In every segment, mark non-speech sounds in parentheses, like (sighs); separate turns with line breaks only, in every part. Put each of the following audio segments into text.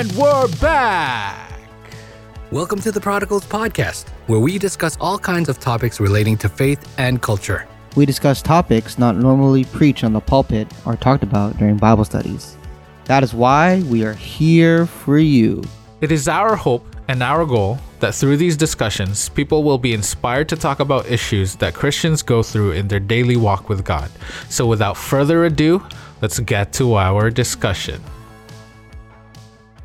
And we're back.
Welcome to the Prodigals Podcast, where we discuss all kinds of topics relating to faith and culture.
We discuss topics not normally preached on the pulpit or talked about during Bible studies. That is why we are here for you.
It is our hope and our goal that through these discussions, people will be inspired to talk about issues that Christians go through in their daily walk with God. So, without further ado, let's get to our discussion.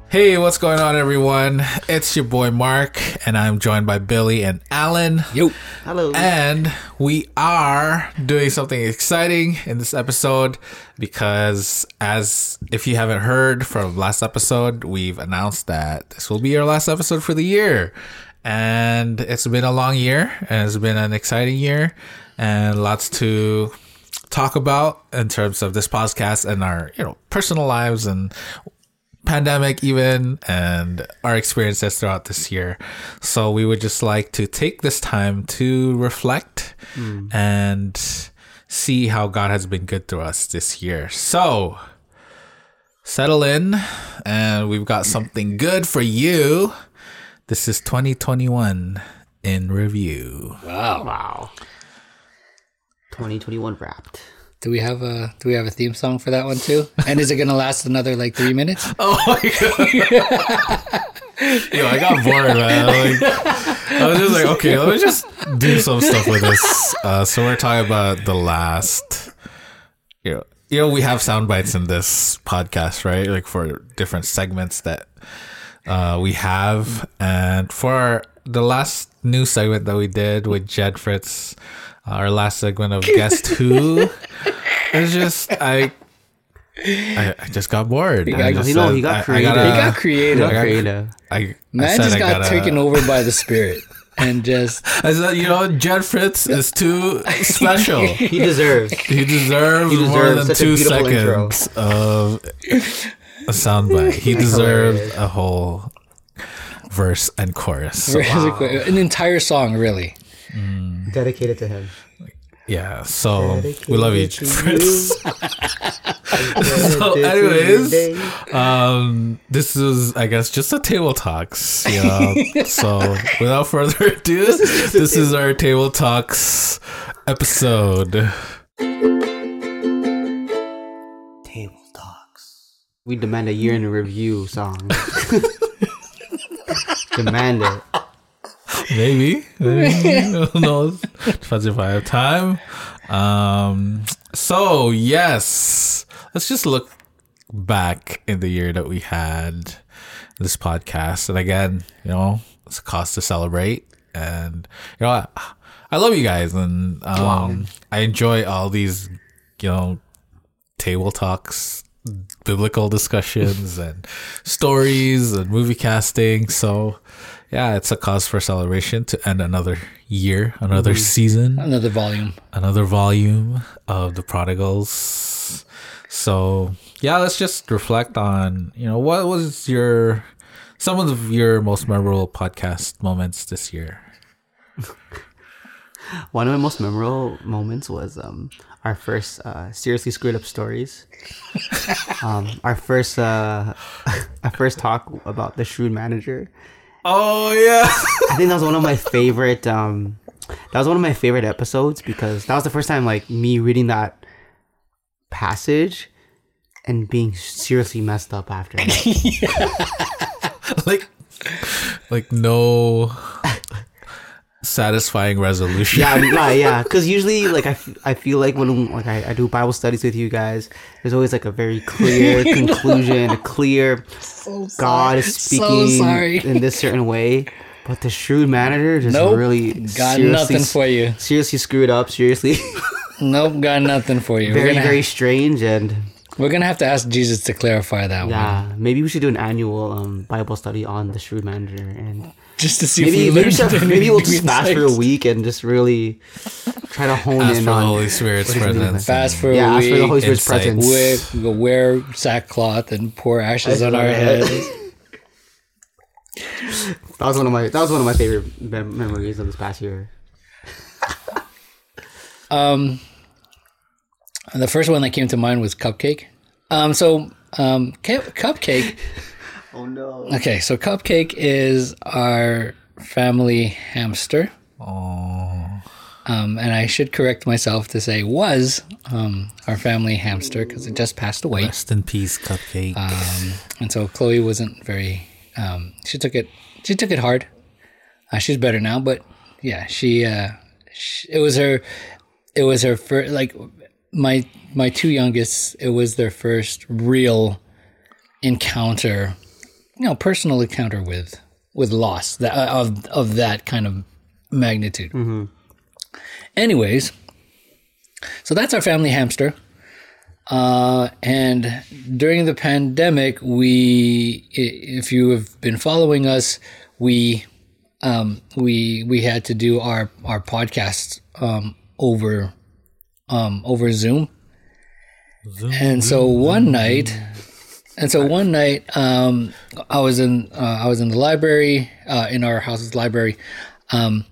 Hey, what's going on, everyone? It's your boy Mark, and I'm joined by Billy and Alan.
Yo.
Hello.
And we are doing something exciting in this episode because, as if you haven't heard from last episode, we've announced that this will be our last episode for the year. And it's been a long year, and it's been an exciting year, and lots to talk about in terms of this podcast and our you know personal lives and pandemic even and our experiences throughout this year. So we would just like to take this time to reflect hmm. and see how God has been good to us this year. So settle in and we've got something good for you. This is 2021 in review.
Wow.
wow. 2021 wrapped.
Do we have a do we have a theme song for that one too? And is it gonna last another like three minutes? (laughs)
Oh my god. (laughs) Yo, I got bored, man. Like, I was just like, okay, let me just do some stuff with this. Uh, so we're talking about the last. You know, you know, we have sound bites in this podcast, right? Like for different segments that uh, we have, and for the last new segment that we did with Jed Fritz, uh, our last segment of Guest (laughs) Who, it's just I. I, I just got bored.
got-
I just
you know,
said,
he got
I- I
creative.
gotta-
He got creative.
I got-
creative.
I, I
Man
said
just
I
got
gotta-
taken over by the spirit and just (laughs)
I said, you know, Jed Fritz is too (laughs) special.
He deserves.
He deserves,
He
more than two
beautiful intro.
seconds of a soundbite. He deserved a whole verse and chorus. So,
an entire song, really.
Dedicated to him.
yeah, so we love you, (laughs)
Dedicated
Fritz. so, anyways, um, this is, I guess, just a table talks. You know, so without further (laughs) ado, this is our table talks episode.
Table talks. We demand a year in review song. (laughs) demand it.
Maybe. Maybe. (laughs) Who knows? Depends if I have time. Um, so, yes, let's just look back in the year that we had this podcast. And again, you know, it's a cause to celebrate. And, you know, I, I love you guys. And um, I enjoy all these, you know, table talks, biblical discussions, (laughs) and stories and movie casting. So, yeah, it's a cause for celebration to end another year, another season,
Another volume.
another volume of the prodigals. So, yeah, let's just reflect on, you know, what was your some of your most memorable podcast moments this year? (laughs)
One of my most memorable moments was um, our first uh, seriously screwed up stories. (laughs) um, our first uh, (laughs) our first talk about the shrewd manager.
Oh, yeah.
I think that was one of my favorite. Um, that was one of my favorite episodes because that was the first time like me reading that passage and being seriously messed up after. it. (laughs)
like like no satisfying resolution.
yeah, yeah, (laughs) yeah. Because usually, like I, f- I feel like when like I, I do Bible studies with you guys, there's always like a very clear (laughs) conclusion, a clear God is speaking
sorry.
in this certain way. But the shrewd manager just
Nope.
really
Got
seriously,
nothing for you.
Seriously screwed up. Seriously, (laughs)
Nope, got nothing for you.
very
we're, gonna
very
have,
strange and
we're gonna have to ask Jesus to clarify that one.
yeah. Maybe we should do an annual um, Bible study on the shrewd manager and
Just to see
maybe
if we
maybe,
learned
start, maybe we'll
between
just fast for a week and just really try to hone
Ask
in
for the
on
Holy Spirit's
what is it
presence.
Fast for
yeah,
a
ask
week.
for the Holy Spirit's
insight.
presence.
wear, wear sackcloth and pour ashes on our heads. (laughs)
That was one of my that was one of my favorite mem- memories of this past year. (laughs)
Um, the first one that came to mind was cupcake. Um, so um, cu- cupcake
Oh no.
Okay, so Cupcake is our family hamster.
Oh,
Um, and I should correct myself to say was um, our family hamster because it just passed away.
rest in peace, cupcake.
Um, and so Chloe wasn't very. Um, she took it. She took it hard. Uh, she's better now, but yeah, she, uh, sh It was her. It was her first. Like my my two youngest. It was their first real encounter. You know, personal encounter with with loss that uh, of of that kind of magnitude. Anyways, so that's our family hamster. Uh, and during the pandemic, we, if you have been following us, we, um, we, we had to do our, our podcast, um, over, um, over Zoom. And so one night, and so one night, um, I was in, uh, I was in the library, uh, in our house's library, um,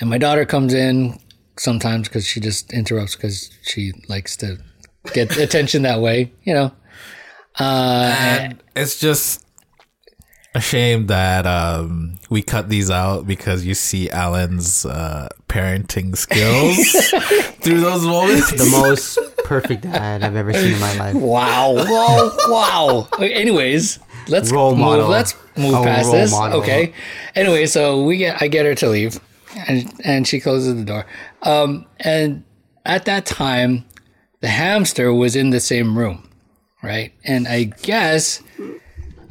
and my daughter comes in sometimes because she just interrupts because she likes to get (laughs) attention that way, you know. Uh,
and it's just a shame that um, we cut these out because you see Alan's uh, parenting (laughs) skills (laughs) through those moments.
The most perfect dad I've ever seen in my life.
wow, (laughs) wow. Okay, Anyways, let's
Role
move.
model.
Let's move
A
past this.
model.
Okay. Anyway, so we get I get her to leave, and and she closes the door. Um, and at that time, the hamster was in the same room, right? And I guess,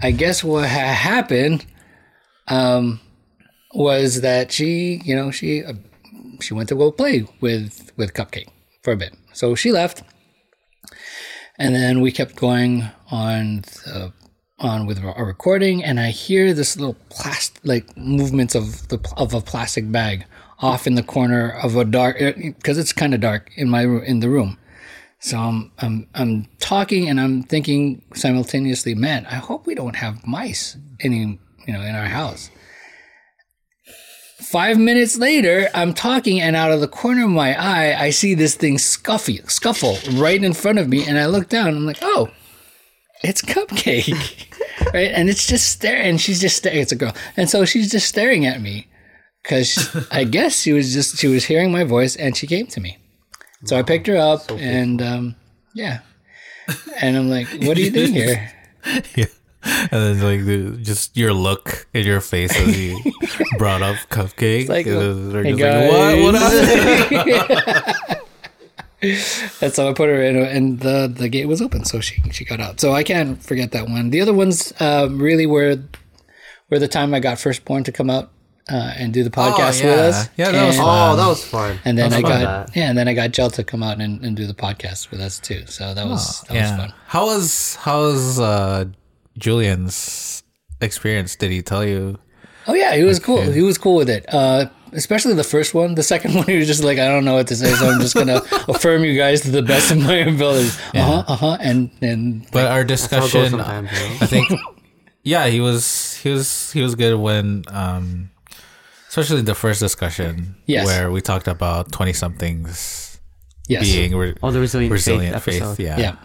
I guess what ha- happened, um, was that she, you know, she uh, she went to go play with with Cupcake for a bit. So she left, and then we kept going on the, on with our recording, and I hear this little plastic like movements of the of a plastic bag off in the corner of a dark uh, because it's kind of dark in my in the room. So I'm, I'm I'm talking and I'm thinking simultaneously, man, I hope we don't have mice any you know in our house. Five minutes later, I'm talking, and out of the corner of my eye, I see this thing scuffy, scuffle right in front of me, and I look down. I'm like, oh, it's Cupcake, (laughs) right? And it's just staring, and she's just staring. It's a girl, and so she's just staring at me because (laughs) I guess she was just she was hearing my voice, and she came to me. So I picked her up, and um, yeah, and I'm like, what are you doing (laughs) here?
yeah. (laughs) And then like the, just your look in your face as you (laughs) brought up cupcake.
like,
It was- they're
hey,
just like, what? What
And so (laughs) I put her in, and the the gate was open, so she she got out. So I can't forget that one. The other ones um, really were were the time I got firstborn to come out uh, and do the podcast
yeah.
with us.
Yeah, that was
and,
fun.
Oh, that was fun.
and then I
fun,
got
that.
yeah, and then I got Jel to come out and, and do the podcast with us too. So that was that was fun.
How was how was uh, Julian's experience? Did he tell you?
Oh yeah, he was cool. He was cool with it. Uh, especially the first one. The second (laughs) one, he was just like, I don't know what to say, so I'm just gonna (laughs) affirm you guys to the best of my abilities. Uh huh. Uh huh. And and
But our
How it goes
discussion,
sometimes, you know?
I think, yeah, he was he was he was good when, um, especially the first discussion
Yes.
where we talked about twenty somethings
yes,
being re-
Oh, the resilient,
resilient
faith,
faith,
episode.
yeah.
yeah.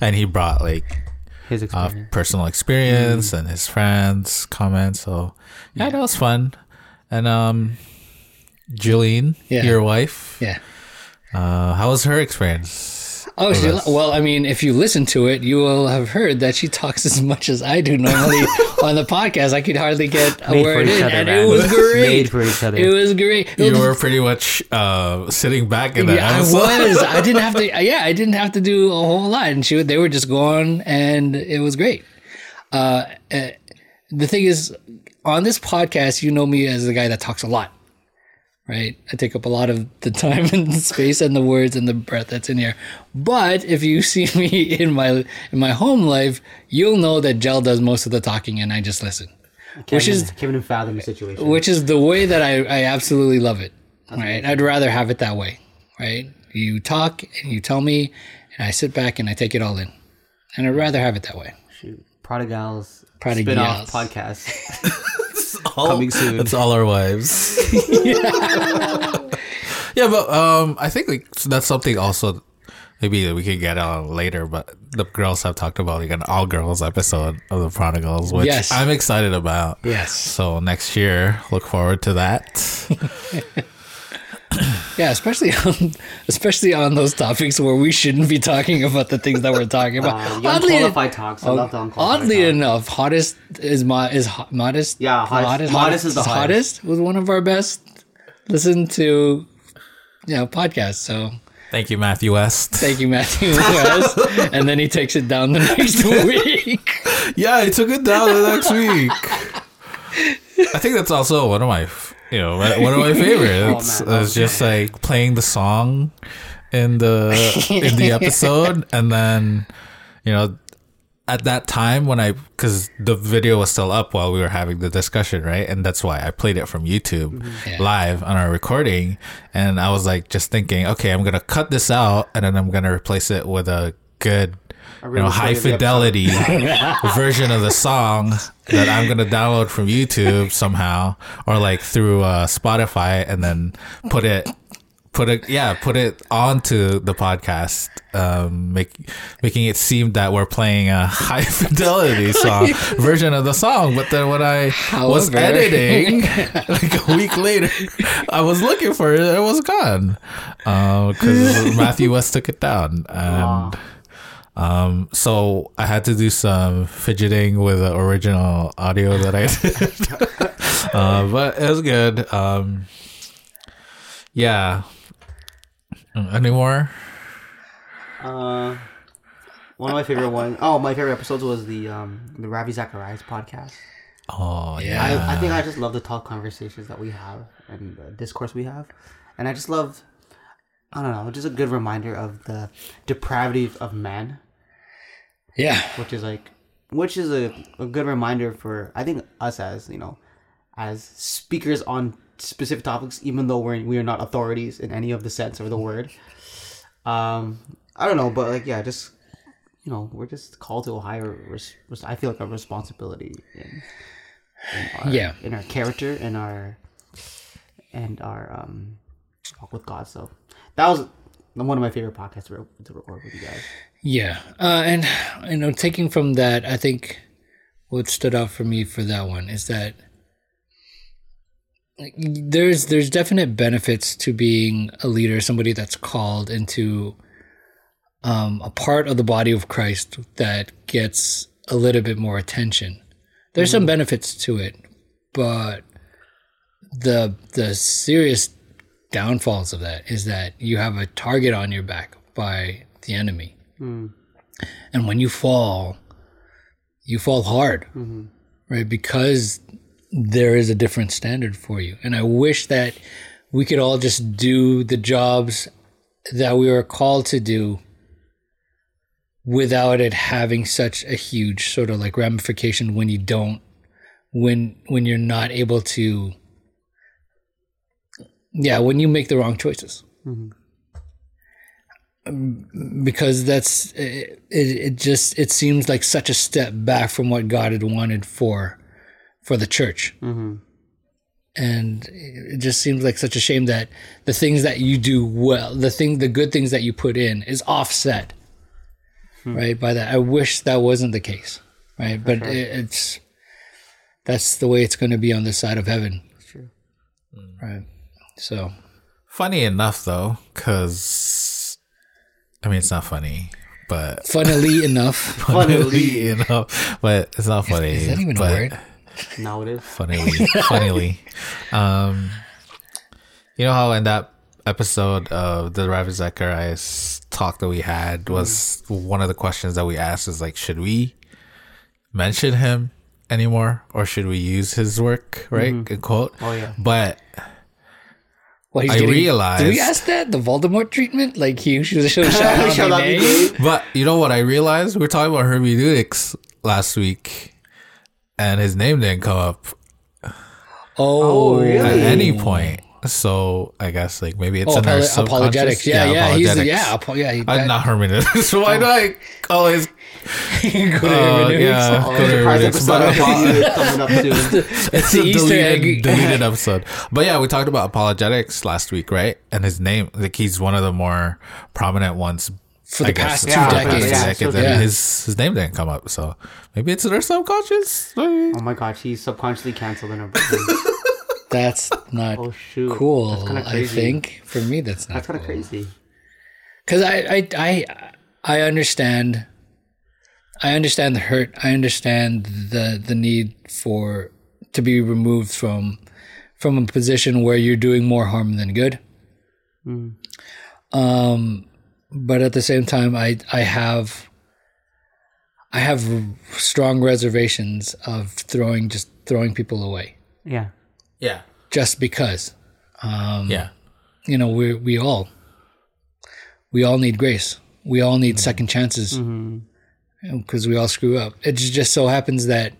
and he brought like
His
uh, personal experience and his friends' comments. So yeah, that was fun. And um, Julian,
Yeah.
your wife,
Yeah.
uh, how was her experience?
Oh, she, well, I mean, if you listen to it, you will have heard that she talks as much as I do normally (laughs) on the podcast. I could hardly get a
Made for
word
each
in,
other,
and
man.
it was (laughs) great.
Made for each other.
It was great.
you were pretty much uh, sitting back in that
yeah, I
episode. (laughs)
was. I didn't have to. Yeah, I didn't have to do a whole lot, and she. would- They were just going, and it was great. Uh, uh, the thing is, on this podcast, you know me as the guy that talks a lot, right? I take up a lot of the time (laughs) and the space and the words and the breath that's in here. But if you (laughs) see me in my in my home life, you'll know that Gel does most of the talking, and I just listen which is-
can't even fathom the situation.
which is the way that I, I absolutely love it. Right. I'd rather have it that way. Right. You talk and you tell me, and I sit back and I take it all in. And I'd rather have it that way.
Shoot. Prodigals,
Prodigals.
spin-off podcast. (laughs)
all,
Coming soon.
It's all our wives. (laughs) yeah, but um, I think like that's something also maybe we could get on later, but the girls have talked about like an all girls episode of the Prodigals, which
Yes.
I'm excited about.
Yes.
So next year, look forward to that. (laughs) (coughs)
Yeah, especially on (laughs) especially on those topics where we shouldn't be talking about the things that we're talking about.
Uh, the unqualified talks. I love unqualified
oddly
talks.
enough, hottest is my is hot, modest.
Yeah, hottest- modest is the
hottest was one of our best listened to, you know, podcasts. So
Thank you, Matthew West.
thank you, Matthew West. (laughs) and then he takes it down the next (laughs) week.
Yeah, I took it down the next week. I think that's also one of my, f- you know, one of my favorites. (laughs)
Oh,
it's just like playing the song in the in the (laughs) episode, and then, you know, at that time when I, because the video was still up while we were having the discussion, right? And that's why I played it from YouTube mm-hmm.
Yeah.
live on our recording, and I was like just thinking, okay, I'm gonna cut this out, and then I'm gonna replace it with a good you know, high fidelity (laughs) version of the song that I'm gonna download from YouTube somehow, or like through uh, Spotify, and then put it, put it, yeah, put it onto the podcast, um, make, making it seem that we're playing a high fidelity (laughs) song version of the song. But then when I was editing, (laughs) like a week later, I was looking for it, and it was gone because Matthew West took it down, and. Um, so I had to do some fidgeting with the original audio that I did. (laughs) uh, but it was good. Um, yeah. Any more?
Uh, one of my favorite one oh my favorite episodes was the um the Ravi Zacharias podcast.
Oh,
Yeah.
yeah.
I, I think I just love the talk conversations that we have and the discourse we have, and I just love I don't know just a good reminder of the depravity of man,
Yeah.
which is like which is a, a good reminder for I think us as you know as speakers on specific topics, even though we're we are not authorities in any of the sense of the word. Um, I don't know, but like yeah, just you know, we're just called to a higher. Res- res- I feel like a responsibility in, in our,
Yeah.
in our character and our and our um walk with God. So that was one of my favorite podcasts to, to record with you guys.
Yeah, uh, and you know, taking from that, I think what stood out for me for that one is that like, there's there's definite benefits to being a leader, somebody that's called into um, a part of the body of Christ that gets a little bit more attention. There's some benefits to it, but the the serious downfalls of that is that you have a target on your back by the enemy. Hmm. And when you fall, you fall hard, mm-hmm. right? Because there is a different standard for you. And I wish that we could all just do the jobs that we were called to do without it having such a huge sort of like ramification when you don't when when you're not able to yeah when you make the wrong choices. Um, because that's it, it, just it seems like such a step back from what god had wanted for for the church. And it just seems like such a shame that the things that you do well the thing the good things that you put in is offset right by that. I wish that wasn't the case right? But it, it's that's the way it's going to be on this side of heaven.
Sure.
right so
Funny enough, though, because I mean, it's not funny, but (laughs)
funnily enough (laughs)
funnily enough, but it's not funny.
is that even a word
Now it is.
Funnily, funnily, um, you know how in that episode of the Ravi Zacharias talk that we had was one of the questions that we asked is like, should we mention him anymore, or should we use his work, right? In quote.
Oh, yeah.
But
Well, he's
I
getting,
realized-
Did we ask that the Voldemort treatment? Like he should should shout
Shall that be
name?
But you know what I realized? We were talking about hermeneutics last week, and his name didn't come up
Oh,
Oh, really?
at any point. So I guess like maybe it's
Oh,
in our
apolo- apologetics.
subconscious.
Yeah, yeah, he's
apologetics.
yeah, apo- yeah. He,
I'm
that-
not hermeneutics. So (laughs) why do I always? (laughs)
go
Uh,
to hermeneutics.
yeah,
Oh,
go to hermeneutics. But
of you coming up soon. (laughs)
it's
the
a
Easter
deleted,
egg.
deleted episode. But yeah, we talked about apologetics last week, right? And his name, like he's one of the more prominent ones
for the
I guess
past two
Yeah,
for the past
decades.
yeah,
decades,
so
yeah.
his his name didn't come up. So maybe it's in their subconscious.
Oh my gosh, he's subconsciously canceled in our brain.
That's (laughs) not
oh
cool.
That's
I think for me that's not
that's kind
cool.
of crazy.
because I, I I I understand I understand the hurt. I understand the the need for to be removed from from a position where you're doing more harm than good. Um, but at the same time, I I have I have strong reservations of throwing just throwing people away
Yeah,
Yeah,
just because. Um,
yeah,
you know we we all we all need grace. We all need second chances because we all screw up. It just so happens that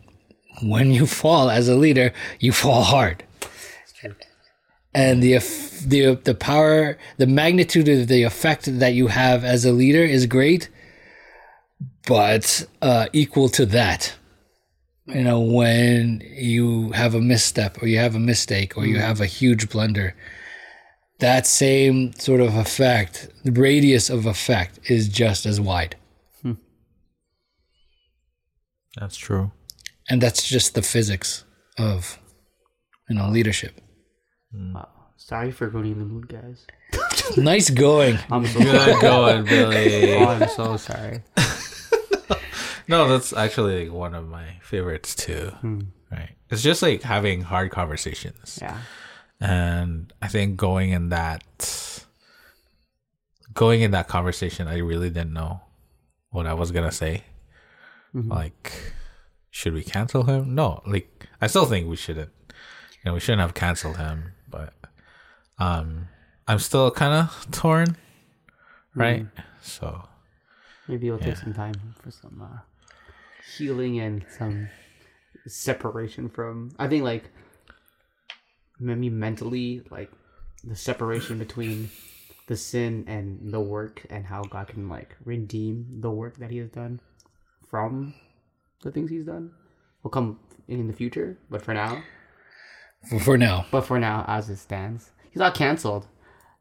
when you fall as a leader you fall hard. And the the the power the magnitude of the effect that you have as a leader is great but uh, equal to that you know when you have a misstep or you have a mistake or you mm. have a huge blunder that same sort of effect the radius of effect is just as wide hmm.
that's true.
and that's just the physics of you know leadership hmm.
wow. Sorry for ruining the mood, guys. (laughs)
nice going
I'm (laughs) so
Good going, Billy.
oh, I'm so sorry. (laughs)
No, that's actually like one of my favorites too.
Hmm.
Right. It's just like having hard conversations.
Yeah,
And I think going in that going in that conversation, I really didn't know what I was gonna say.
Mm-hmm.
Like, should we cancel him? No. Like I still think we shouldn't. You know, we shouldn't have canceled him, but um I'm still kinda torn. Right?
Mm-hmm.
So
maybe it'll take some time for some uh, healing and some separation from. I think like maybe mentally, like the separation between the sin and the work, and how God can like redeem the work that He has done from the things He's done will come in the future. But for now,
for, for now
but for now, as it stands, He's not canceled.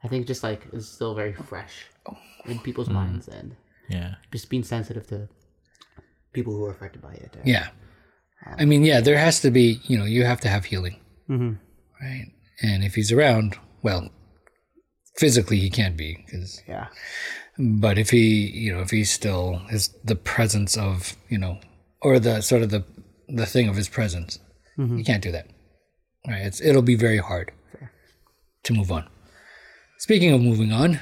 I think just like it's still very fresh oh. in people's mm. minds and
yeah.
just being sensitive to people who are affected by it.
yeah. I mean yeah there has to be you know you have to have healing.
Mm-hmm.
right? And if he's around well physically he can't be 'cause-
Yeah.
but if he you know if he's still his the presence of you know or the sort of the the thing of his presence you can't do that. Right? It's it'll be very hard to move on. Speaking of moving on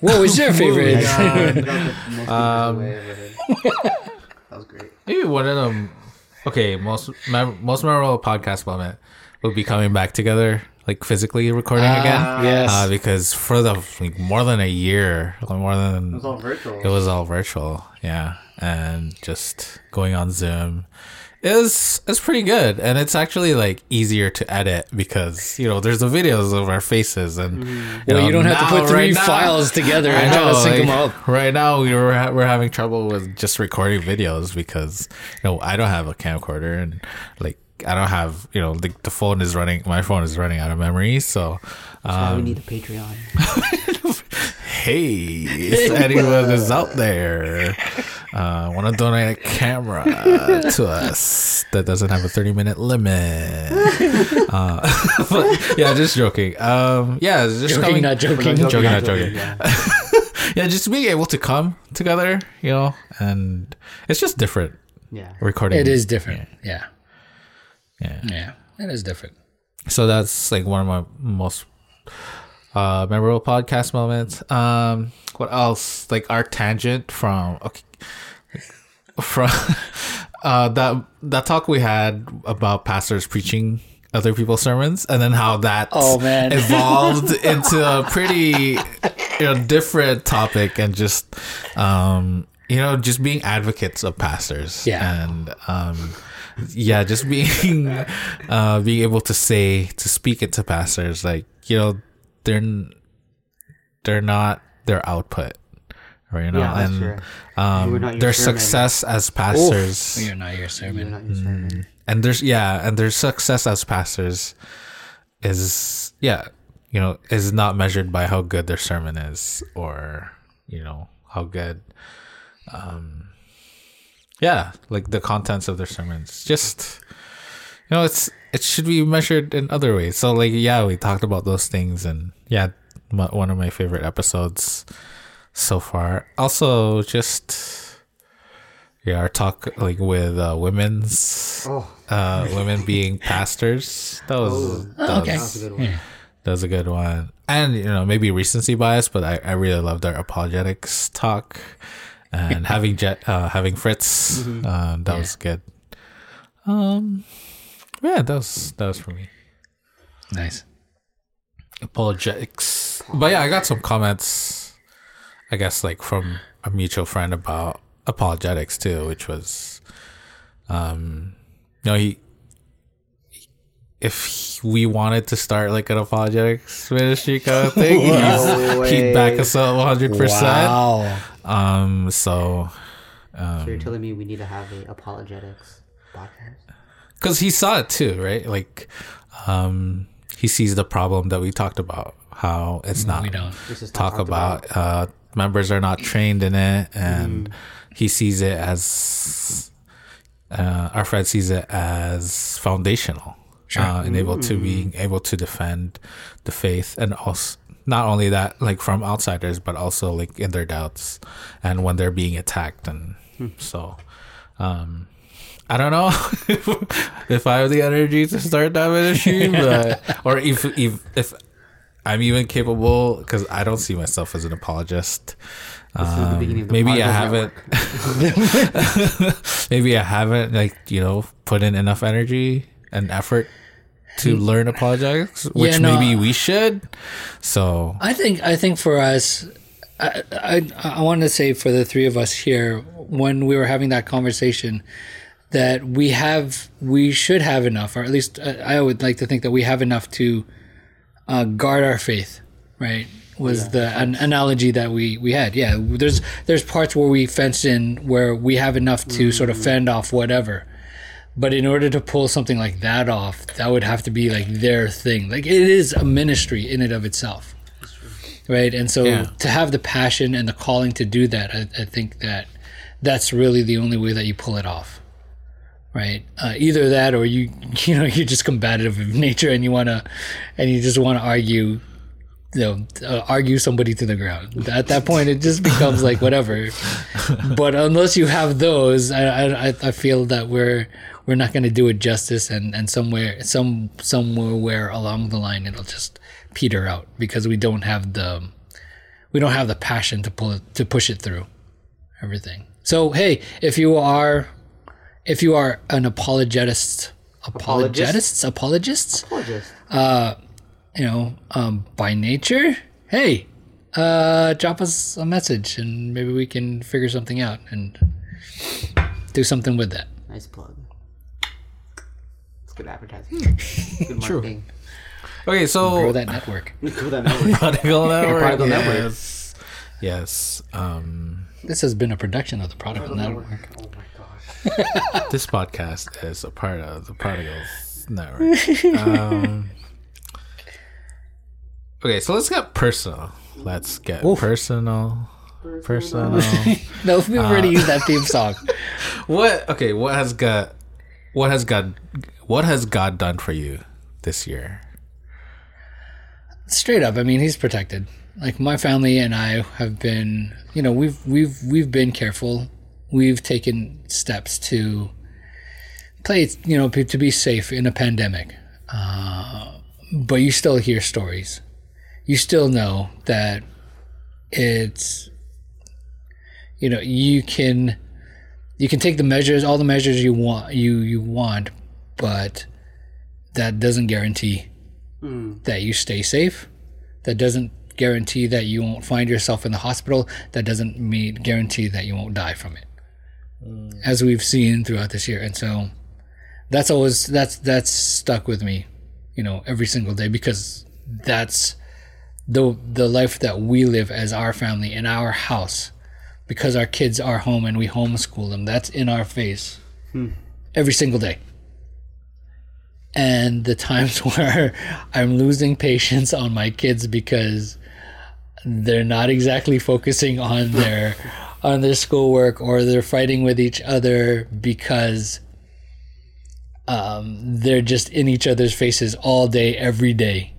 what was your (laughs) favorite? (laughs)
um, (laughs) that was great.
Maybe one of them. Okay, most mem- most memorable podcast moment will be coming back together, like physically recording again.
yes
Uh, because for the like more than a year, like more than
It was all virtual.
it was all virtual, yeah, and just going on Zoom is is pretty good, and it's actually like easier to edit because you know there's the videos of our faces, and you,
well
know,
you don't have to put three
right now-
files together
I
and try to
know,
sync them up
Right now, we were ha- we're having trouble with just recording videos because you know I don't have a camcorder and like I don't have you know the, the phone is running my phone is running out of memory. So,
That's why
um,
we need a Patreon. (laughs)
hey, (laughs) if anyone is out there uh, want to donate a camera to us that doesn't have a thirty minute limit, (laughs) uh, (laughs) but yeah, just joking. Um, yeah, just
joking
coming-
not joking
Joking, not joking.
Yeah.
yeah, just being able to come together, you know, and it's just different
yeah.
recording.
it is different yeah
Yeah.
yeah it is different
So that's like one of my most uh memorable podcast moments. Um what else? Like our tangent from okay from (laughs) uh that that talk we had about pastors preaching other people's sermons and then how that
Oh, man. (laughs)
evolved into a pretty you know different topic and just um you know just being advocates of pastors
Yeah.
and um yeah just being (laughs) uh being able to say to speak it to pastors like you know they're they're not their output right you know
Yeah,
and
true.
um
We're not your
their
sermon.
success as pastors
you're not your sermon
not your sermon.
and there's yeah and their success as pastors is yeah you know is not measured by how good their sermon is or you know how good, um, yeah, like the contents of their sermons. Just you know, it's it should be measured in other ways. So like, yeah, we talked about those things, and yeah, m- one of my favorite episodes so far. Also, just yeah, our talk like with uh, women's
Oh,
uh, women being pastors. That was that
Oh, okay.
was-
that's a good one.
Yeah.
that was a good one. And you know, maybe recency bias, but I, I really loved our apologetics talk and (laughs) having Jed uh, having Fritz.
Mm-hmm.
Uh, that was good. Um, yeah, that was that was for me.
Nice.
Apologetics, but yeah, I got some comments. I guess like from a mutual friend about apologetics too, which was, um, you know, he if we wanted to start like an apologetics ministry kind of thing, (laughs)
No
he's, he'd back us up 100%.
Wow.
Um, so,
So you're telling me we need to have a apologetics podcast?
Because he saw it too, right? Like, um, he sees the problem that we talked about, how it's not
We don't.
This is
talk
talked
about, uh, members are not trained in it, and he sees it as, uh, our friend sees it as foundational. Uh, and able to being able to defend the faith and also not only that like from outsiders but also like in their doubts and when they're being attacked and so um I don't know (laughs) if I have the energy to start that ministry, (laughs) but or if if if I'm even capable because I don't see myself as an apologist.
This is the um, beginning of the
maybe I haven't. (laughs) Maybe I haven't like you know put in enough energy and effort to hmm. learn apologetics, which
Yeah, no,
maybe we should. So
I think I think for us, I I, I want to say for the three of us here, when we were having that conversation, that we have we should have enough, or at least uh, I would like to think that we have enough to uh, guard our faith. Right was the an analogy that we we had. Yeah, there's there's parts where we fence in where we have enough to sort of fend off whatever. But in order to pull something like that off, that would have to be like their thing. Like it is a ministry in and of itself right and so
Yeah.
to have the passion and the calling to do that I, I think that that's really the only way that you pull it off right? Uh, either that or you (laughs) you know you're just combative of nature and you want to and you just want to argue you know uh, argue somebody to the ground. At that point it just becomes like whatever. (laughs) But unless you have those i i, I- feel that we're we're not going to do it justice and and somewhere some somewhere along the line it'll just peter out because we don't have the we don't have the passion to pull it to push it through everything. So hey if you are if you are an apologist apologists apologists
Apologist.
you know, um, by nature, hey, uh, drop us a message and maybe we can figure something out and do something with that.
Nice plug. It's good advertising. good (laughs) marketing.
okay,
Grow
so
that network.
Grow that network. (laughs)
Prodigal Network. (laughs)
Prodigal Network.
yes. Yes. Um,
This has been a production of the Prodigal Network.
Oh my gosh. (laughs)
this podcast is a part of the Prodigals Network. Um, okay, so let's get personal. Let's get personal. Personal. (laughs)
No, we've already used that theme song. (laughs)
what? Okay, what has God? What has God? What has God done for you this year?
Straight up, I mean, he's protected. Like my family and I have been, you know, we've we've we've been careful. We've taken steps to play, you know, to be safe in a pandemic. Uh, but you still hear stories. You still know that it's, you know, you can you can take the measures, all the measures you want, you you want, but that doesn't guarantee that you stay safe. That doesn't guarantee that you won't find yourself in the hospital. That doesn't mean guarantee that you won't die from it, Mm. as we've seen throughout this year. And so that's always that's that's stuck with me, you know, every single day because that's the the life that we live as our family in our house because our kids are home and we homeschool them. That's in our face hmm. every single day and the times (laughs) where I'm losing patience on my kids because they're not exactly focusing on their (laughs) on their schoolwork or they're fighting with each other because um, they're just in each other's faces all day every day.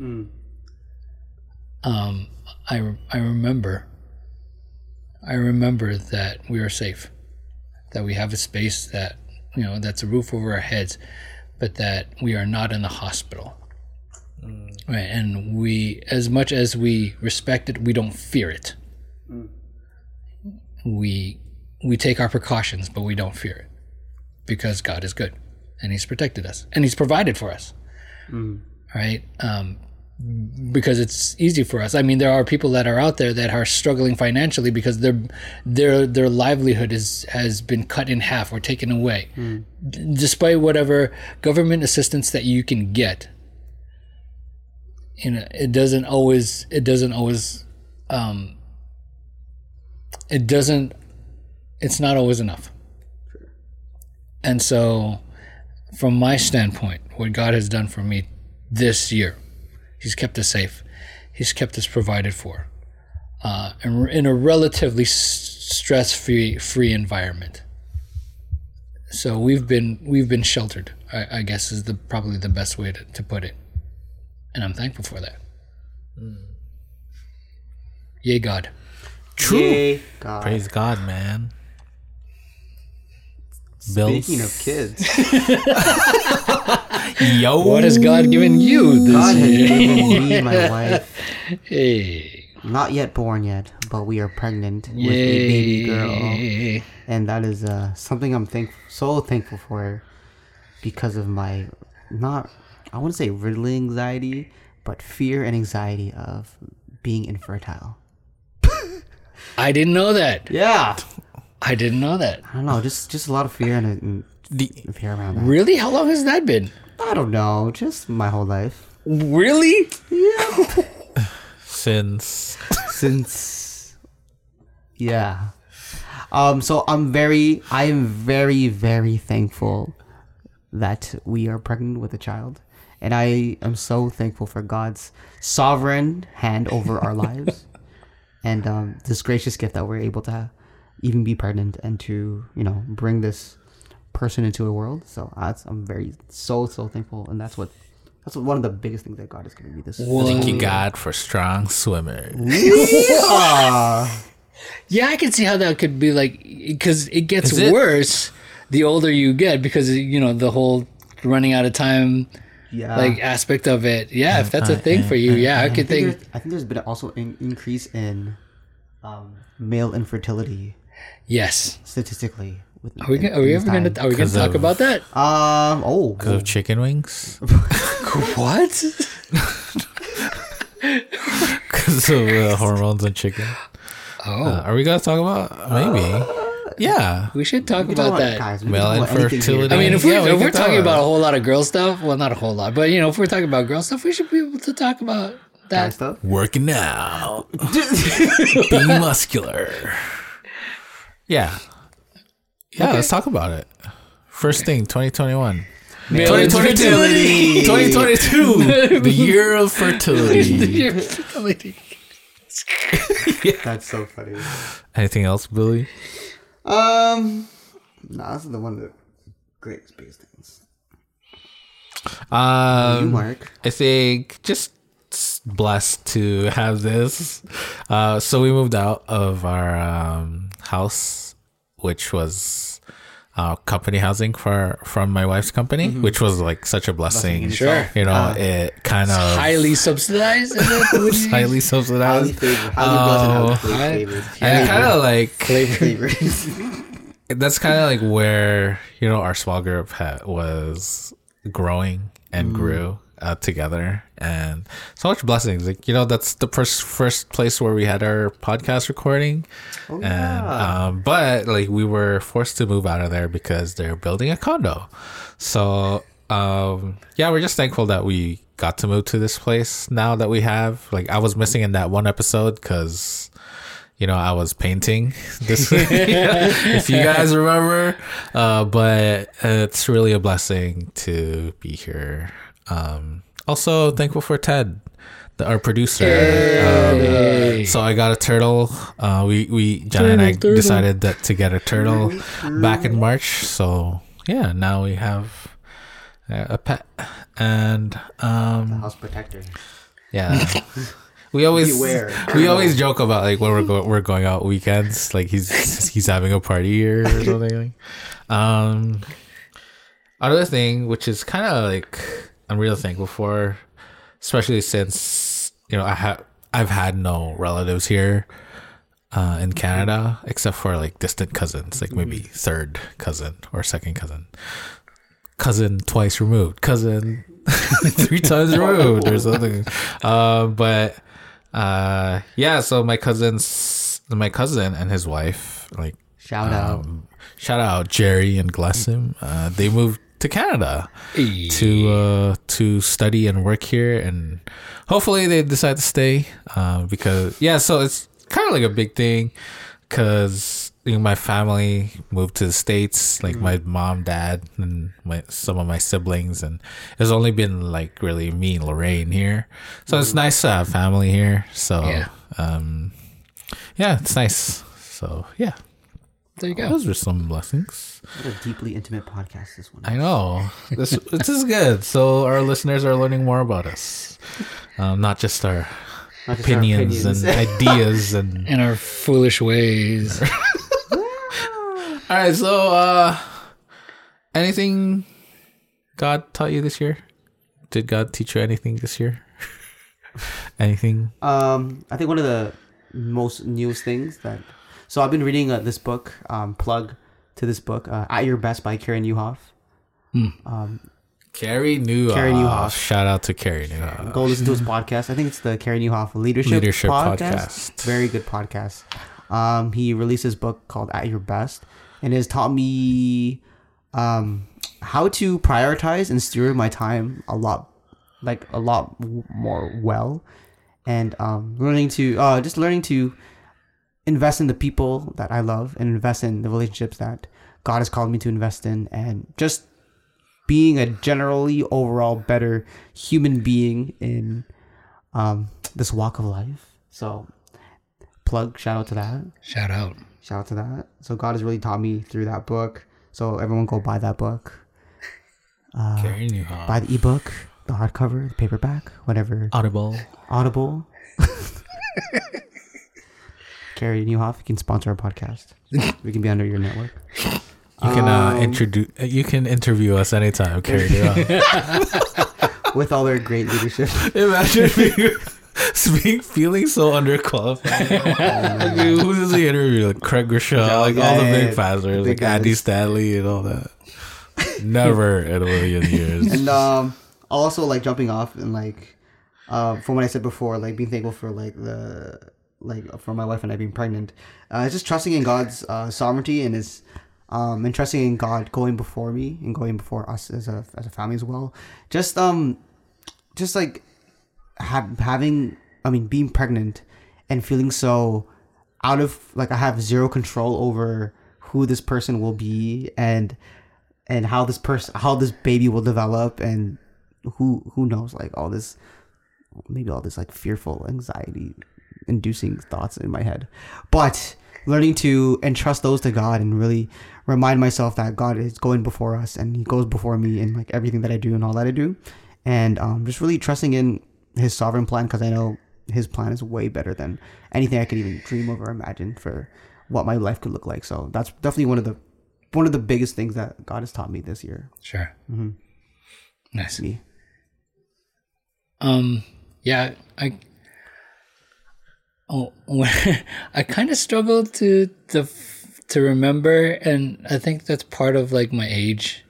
Um, I, I remember i remember that we are safe that we have a space that you know that's a roof over our heads but that we are not in the hospital. Right and we as much as we respect it we don't fear it we we take our precautions but we don't fear it because god is good and he's protected us and he's provided for us right um because it's easy for us. I mean, there are people that are out there that are struggling financially because their their their livelihood is has been cut in half or taken away, D- despite whatever government assistance that you can get. You know, it doesn't always. It doesn't always. Um, it doesn't. It's not always enough. And so, from my standpoint, what God has done for me this year He's kept us safe. He's kept us provided for, uh, and we're in a relatively stress-free free environment. So we've been we've been sheltered. I, I guess is the probably the best way to, to put it, and I'm thankful for that. Yay, God!
True.
Yay, God.
Praise God, man. Bills.
Speaking of kids, (laughs)
Yo.
What has God given you this
God has given me my wife. (laughs)
Hey,
Not yet born yet, but we are pregnant with a baby girl, and that is uh, something I'm thank so thankful for because of my not I wouldn't say riddling anxiety, but fear and anxiety of being infertile.
I didn't know that.
Yeah,
I didn't know that.
I don't know, just just a lot of fear and, and
The,
fear around that.
Really? How long has that been?
I don't know, just my whole life
Really? Yeah. (laughs)
Since
since yeah. Um. So I'm very, I am very, very thankful that we are pregnant with a child, and I am so thankful for God's sovereign hand over our (laughs) lives, and um, this gracious gift that we're able to even be pregnant and to you know bring this person into the world. So that's, I'm very so so thankful, and that's what that's what, one of the biggest things that God is giving me this.
thank you God for strong swimmers.
Yeah, I can see how that could be like because it gets
Is it?
worse the older you get because you know the whole running out of time
Yeah.
like aspect of it. Yeah, if that's a thing for you, yeah, I could
I think,
think.
I think there's been also an increase in um, male infertility
Yes.
statistically. With,
Are we, go- are we ever gonna are we gonna talk
of-
about that?
Um. Oh.
Because of chicken wings. (laughs)
What? (laughs)
Because of uh, (laughs) hormones in chicken.
Oh,
Uh, are we gonna talk about maybe? Yeah.
we should talk
You know
about that.
guys? We can
Male
talk about anything here.
infertility.
I mean, if we're,
Yeah,
if
can
we're talking
about
about a whole lot of girl stuff, well, not a whole lot, but you know, if we're talking about girl stuff, we should be able to talk about
Guy
that.
stuff.
Working out. (laughs) Being muscular. Yeah. Yeah, let's talk about it. First thing, 2021. 2022. 2022. the year of (laughs) fertility.
Your fertility.
That's so funny.
Anything else, Billy?
Um. Nah, this is the one of the greatest biggest things. you,
Um,
Mark.
I think just blessed to have this. Uh, so we moved out of our um, house, which was uh, company housing for from my wife's company, mm-hmm. which was like such a blessing.
Sure.
You know, ah. it kind of
Highly subsidized. is it? What do you- (laughs)
highly
Highly
subsidized.
favored. Highly blessed oh. and highly
hi-
favored.
And kind of like
Favored. (laughs) (laughs)
that's kind of like where you know our small group ha- was growing and mm-hmm. grew uh, together. And so much blessings. Like you know that's the first first place where we had our podcast recording. And um but like we were forced to move out of there because they're building a condo. So um yeah we're just thankful that we got to move to this place now that we have. Like i was missing in that one episode because you know, I was painting (laughs) this, (laughs) if you guys remember. Uh, but it's really a blessing to be here. Um, also thankful for Ted the, our producer. Um, so I got a turtle. Uh, we we John and I
Turtle, turtle.
decided that to get a turtle back in March. So yeah, now we have a pet, and um,
House protector.
yeah. (laughs) We always
Beware.
we always joke about like when we're going we're going out weekends like he's he's having a party here or something. (laughs) Um, another thing which is kind of like I'm really thankful for, especially since you know I have I've had no relatives here uh, in Canada except for like distant cousins, like maybe third cousin or second cousin, cousin twice removed, cousin (laughs) three times (laughs) removed or something. Uh, but uh, yeah, so my cousins, my cousin and his wife, like
Shout out.
um, shout out Jerry and Glessim. Uh, they moved to Canada to uh, to study and work here, and hopefully they decide to stay. Uh, because yeah, so it's kind of like a big thing because you know, my family moved to the states, like my mom, dad, and my some of my siblings, and it's only been like really me and Lorraine here. So it's nice to have family here. So
Yeah.
um, yeah, it's nice. So yeah,
There you go.
those are some blessings.
What a deeply intimate podcast this one. Is.
I know this this is good. So our listeners are learning more about us, um, not just our
Not just our
opinions, and (laughs) ideas and.
In our foolish ways. (laughs)
All right, so uh, anything God taught you this year? Did God teach you anything this year? (laughs) anything?
Um, I think one of the most newest things that. So I've been reading uh, this book. Um, plug to this book, uh, "At Your Best" by Karen Nieuwhof.
Carey Nieuwhof.
Carey Nieuwhof.
Shout out to Carey Nieuwhof.
Go listen to his (laughs) podcast. I think it's the Karen Nieuwhof Leadership,
Leadership
podcast.
Podcast.
Very good podcast. Um, he released his book called "At Your Best," and it has taught me um, how to prioritize and steer my time a lot, like a lot more well, and um, learning to uh, just learning to invest in the people that I love and invest in the relationships that God has called me to invest in, and just being a generally overall better human being in um, this walk of life. So, plug, shout out to that.
Shout out.
Shout out to that. So, God has really taught me through that book. So, everyone go buy that book.
Carey Nieuwhof.
Buy the ebook, the hardcover, the paperback, whatever.
Audible.
Audible. (laughs) Carey Nieuwhof, you can sponsor our podcast. (laughs) We can be under your network.
You can uh,
Um,
introduce. You can interview us anytime, Carey Nieuwhof. (laughs)
With all their great leadership.
Imagine (laughs) being, being feeling so underqualified. like, dude, who does he interview? Like Craig Groeschel, like all the big
yeah.
pastors,
Big
like Andy
guys.
Stanley and all that. Never in a million years.
and um also like jumping off and like uh from what i said before like being thankful for like the like for my wife and i being pregnant. Uh just trusting in god's uh sovereignty and his um and trusting in god going before me and going before us as a as a family as well. Just um just like ha- having i mean being pregnant and feeling so out of like i have zero control over who this person will be and and how this person how this baby will develop and who who knows like all this maybe all this like fearful anxiety inducing thoughts in my head but learning to entrust those to god and really remind myself that god is going before us and he goes before me in like everything that i do and all that i do and um, just really trusting in his sovereign plan because i know his plan is way better than anything i could even dream of or imagine for what my life could look like so that's definitely one of the one of the biggest things that god has taught me this year
Sure. Nice.
me
Um, yeah, I. Oh, (laughs) I kind of struggle to to remember, and I think that's part of like my age.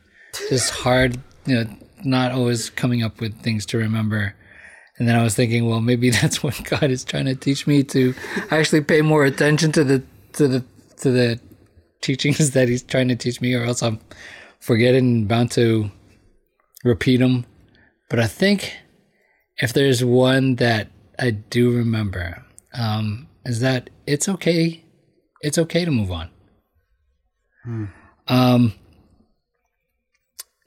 Just hard, you know, not always coming up with things to remember. And then I was thinking, well, maybe (laughs) that's what God is trying to teach me to actually pay more attention to the to the to the teachings (laughs) that He's trying to teach me, or else I'm forgetting, bound to repeat them. But I think if there's one that I do remember, um, is that it's okay. It's okay to move on. Um,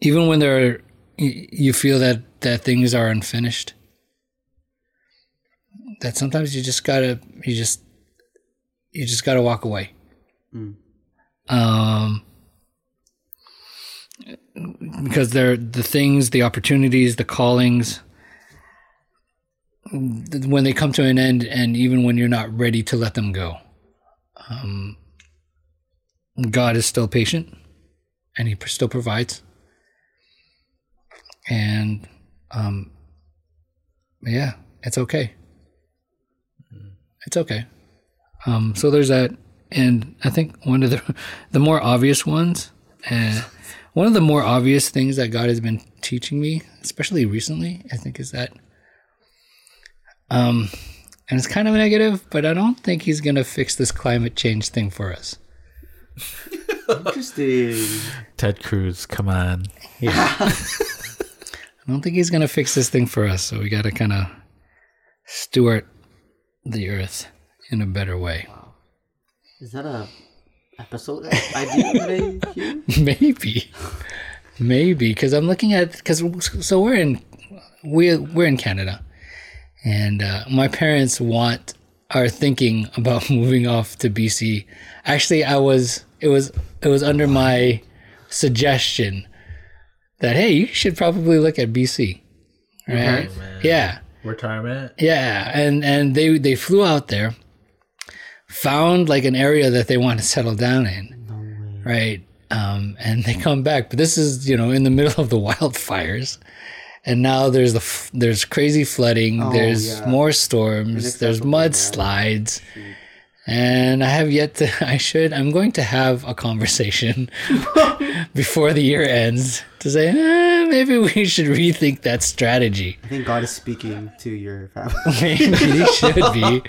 even when there are, you feel that that things are unfinished. that sometimes you just gotta you just you just gotta walk away. Um, because they're the things, the opportunities, the callings. When they come to an end, and even when you're not ready to let them go, um, God is still patient, and He still provides. And um, yeah, it's okay. It's okay. Um, so there's that, and I think one of the (laughs) the more obvious ones, uh, one of the more obvious things that God has been teaching me, especially recently, I think, is that, um, and it's kind of negative, but I don't think He's gonna fix this climate change thing for us.
Interesting.
Ted Cruz, come on. Yeah. (laughs)
I don't think He's gonna fix this thing for us. So we got to kind of steward the earth in a better way.
Is that a episode idea that I (laughs)
maybe maybe because i'm looking at because so we're in we we're in canada and uh, my parents want are thinking about (laughs) moving off to bc actually i was it was it was under my suggestion that hey you should probably look at bc right? Yeah.
Retirement?
yeah, and and they they flew out there, found like an area that they want to settle down in, right? Um, and they come back, but this is you know in the middle of the (laughs) wildfires, and now there's the f- there's crazy flooding, there's
yeah.
more storms, there's mudslides. And I have yet to. (laughs) I should. I'm going to have a conversation (laughs) before the year ends to say eh, maybe we should rethink that strategy.
I think God is speaking to your family. (laughs)
Maybe it should be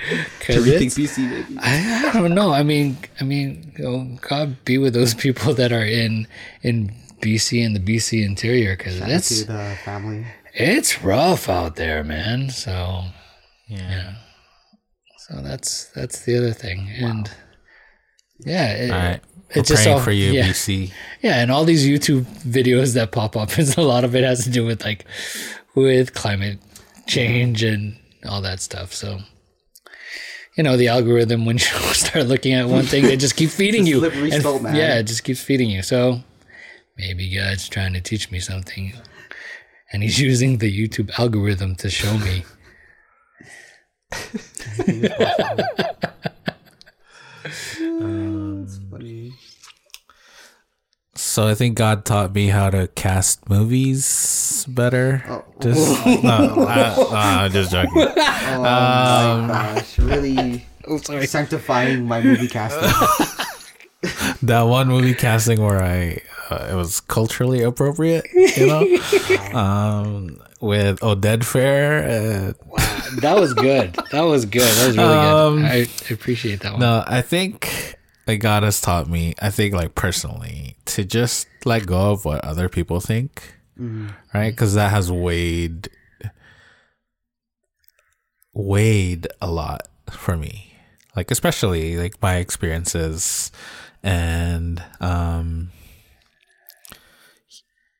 to rethink. BC, maybe.
I, I don't know. I mean, I mean, you know, God be with those people that are in in BC and the BC interior because
to
it's
the family.
it's rough out there, man. So
Yeah.
so that's that's the other thing, and yeah, it,
All right. We're
it's just all-
for you,
yeah.
BC. (laughs)
Yeah, and all these YouTube videos that pop up (laughs) is a lot of it has to do with like with climate change and all that stuff. So you know, the algorithm when (laughs) you start looking at one thing, they just keep feeding
It's
you.
slippery
And-
slope, man.
Yeah, it just keeps feeding you. So maybe God's trying to teach me something. And he's (laughs) using the YouTube algorithm to show me.
Funny.
So I think God taught me how to cast movies better.
Oh.
Just (laughs) no, I, no, I'm just joking. (laughs)
Oh my um, gosh, really sanctifying my movie casting.
That one movie casting where I uh, it was culturally appropriate, you know, (laughs) um, with Oded Fehr. Uh,
That was good. That was good. That was really
Um,
good. I, I appreciate that one.
no, I think like God has taught me. I think like personally to just let go of what other people think, right? Because that has weighed weighed a lot for me. Like especially like my experiences and um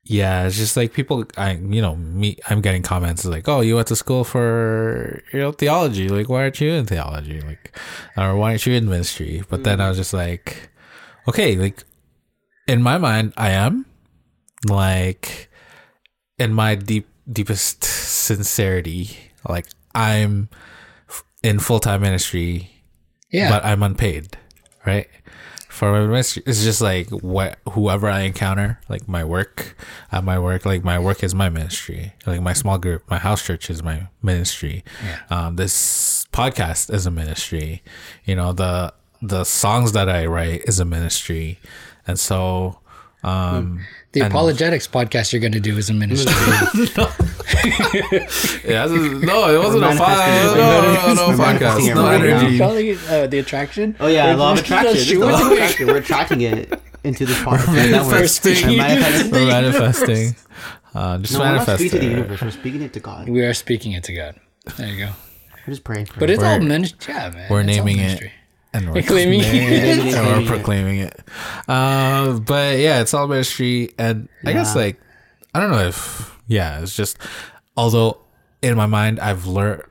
yeah, it's just like people I you know, me I'm getting comments like, Oh, you went to school for you know, theology, like why aren't you in theology? Like or why aren't you in ministry? But then I mm. was just like, Okay, like in my mind I am like in my deep deepest sincerity, like I'm f- in full time ministry
yeah.
but I'm unpaid, right? For my ministry, it's just like what whoever I encounter, like my work at my work, like my work is my ministry. Like my small group, my house church is my ministry. Um, this podcast is a ministry. You know the the songs that I write is a ministry, and so um,
the apologetics podcast you're going to do is a ministry. (laughs)
yeah, this is- no, it wasn't a
manifesting
podcast.
it.
No, no, no, no podcast. No
right
energy.
calling it uh, the attraction?
Oh yeah, law of attraction. This is the law of attraction. We're attracting it into this podcast.
manifesting.
We're manifesting.
We're manifesting. Uh, just
No, we're not
manifesting.
speaking to the universe. We're speaking it to God.
We are speaking it to God. There you go.
We're just praying for
But
it.
it's all
We're-
ministry. Yeah, man.
we're naming it.
Ministry.
and we're
Claiming it. (laughs)
and
Claiming
we're
it.
proclaiming it. Uh, but yeah, it's all ministry, and I guess like I don't know if yeah, it's just although in my mind I've learned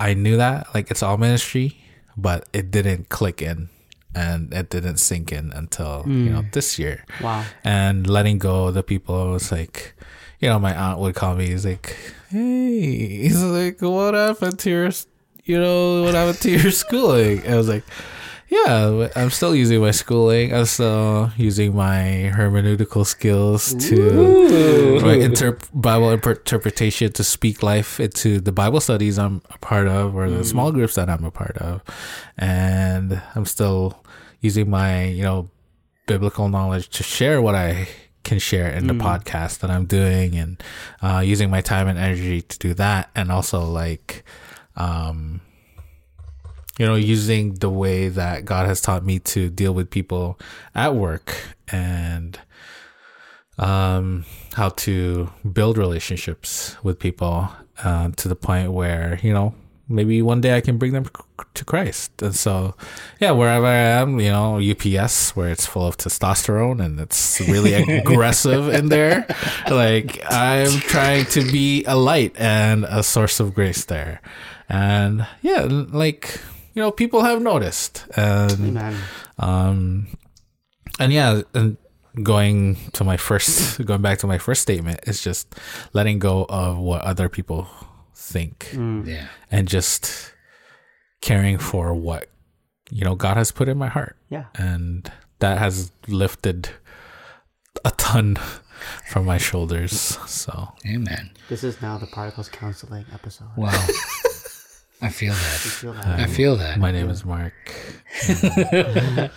I knew that like it's all ministry, but it didn't click in and it didn't sink in until you know this year.
Wow.
And letting go of the people was like, you know, my aunt would call me. He's like, "Hey," (laughs) he's like, "What happened to your, you know, what happened to your (laughs) schooling?" I was like, "Yeah, I'm still using my schooling. I'm still using my hermeneutical skills to my inter- Bible interpretation to speak life into the Bible studies I'm a part of or the small groups that I'm a part of, and I'm still using my, you know, biblical knowledge to share what I can share in the podcast that I'm doing and uh, using my time and energy to do that. And also, like, um, you know, using the way that God has taught me to deal with people at work and um, how to build relationships with people uh, to the point where, you know, maybe one day I can bring them to Christ. And so, yeah, wherever I am, you know, UPS, where it's full of testosterone and it's really (laughs) aggressive in there, like I'm trying to be a light and a source of grace there. And yeah, like, you know, people have noticed. And
Amen.
um, and yeah, and going to my first, (laughs) going back to my first statement is just letting go of what other people think
Yeah.
and just caring for what you know God has put in my heart,
Yeah.
and that has lifted a ton (laughs) from my shoulders. So
Amen.
This is now the Prodigals counseling episode.
Wow. (laughs) I feel that.
Feel that?
I feel that.
my name is Mark, (laughs)
That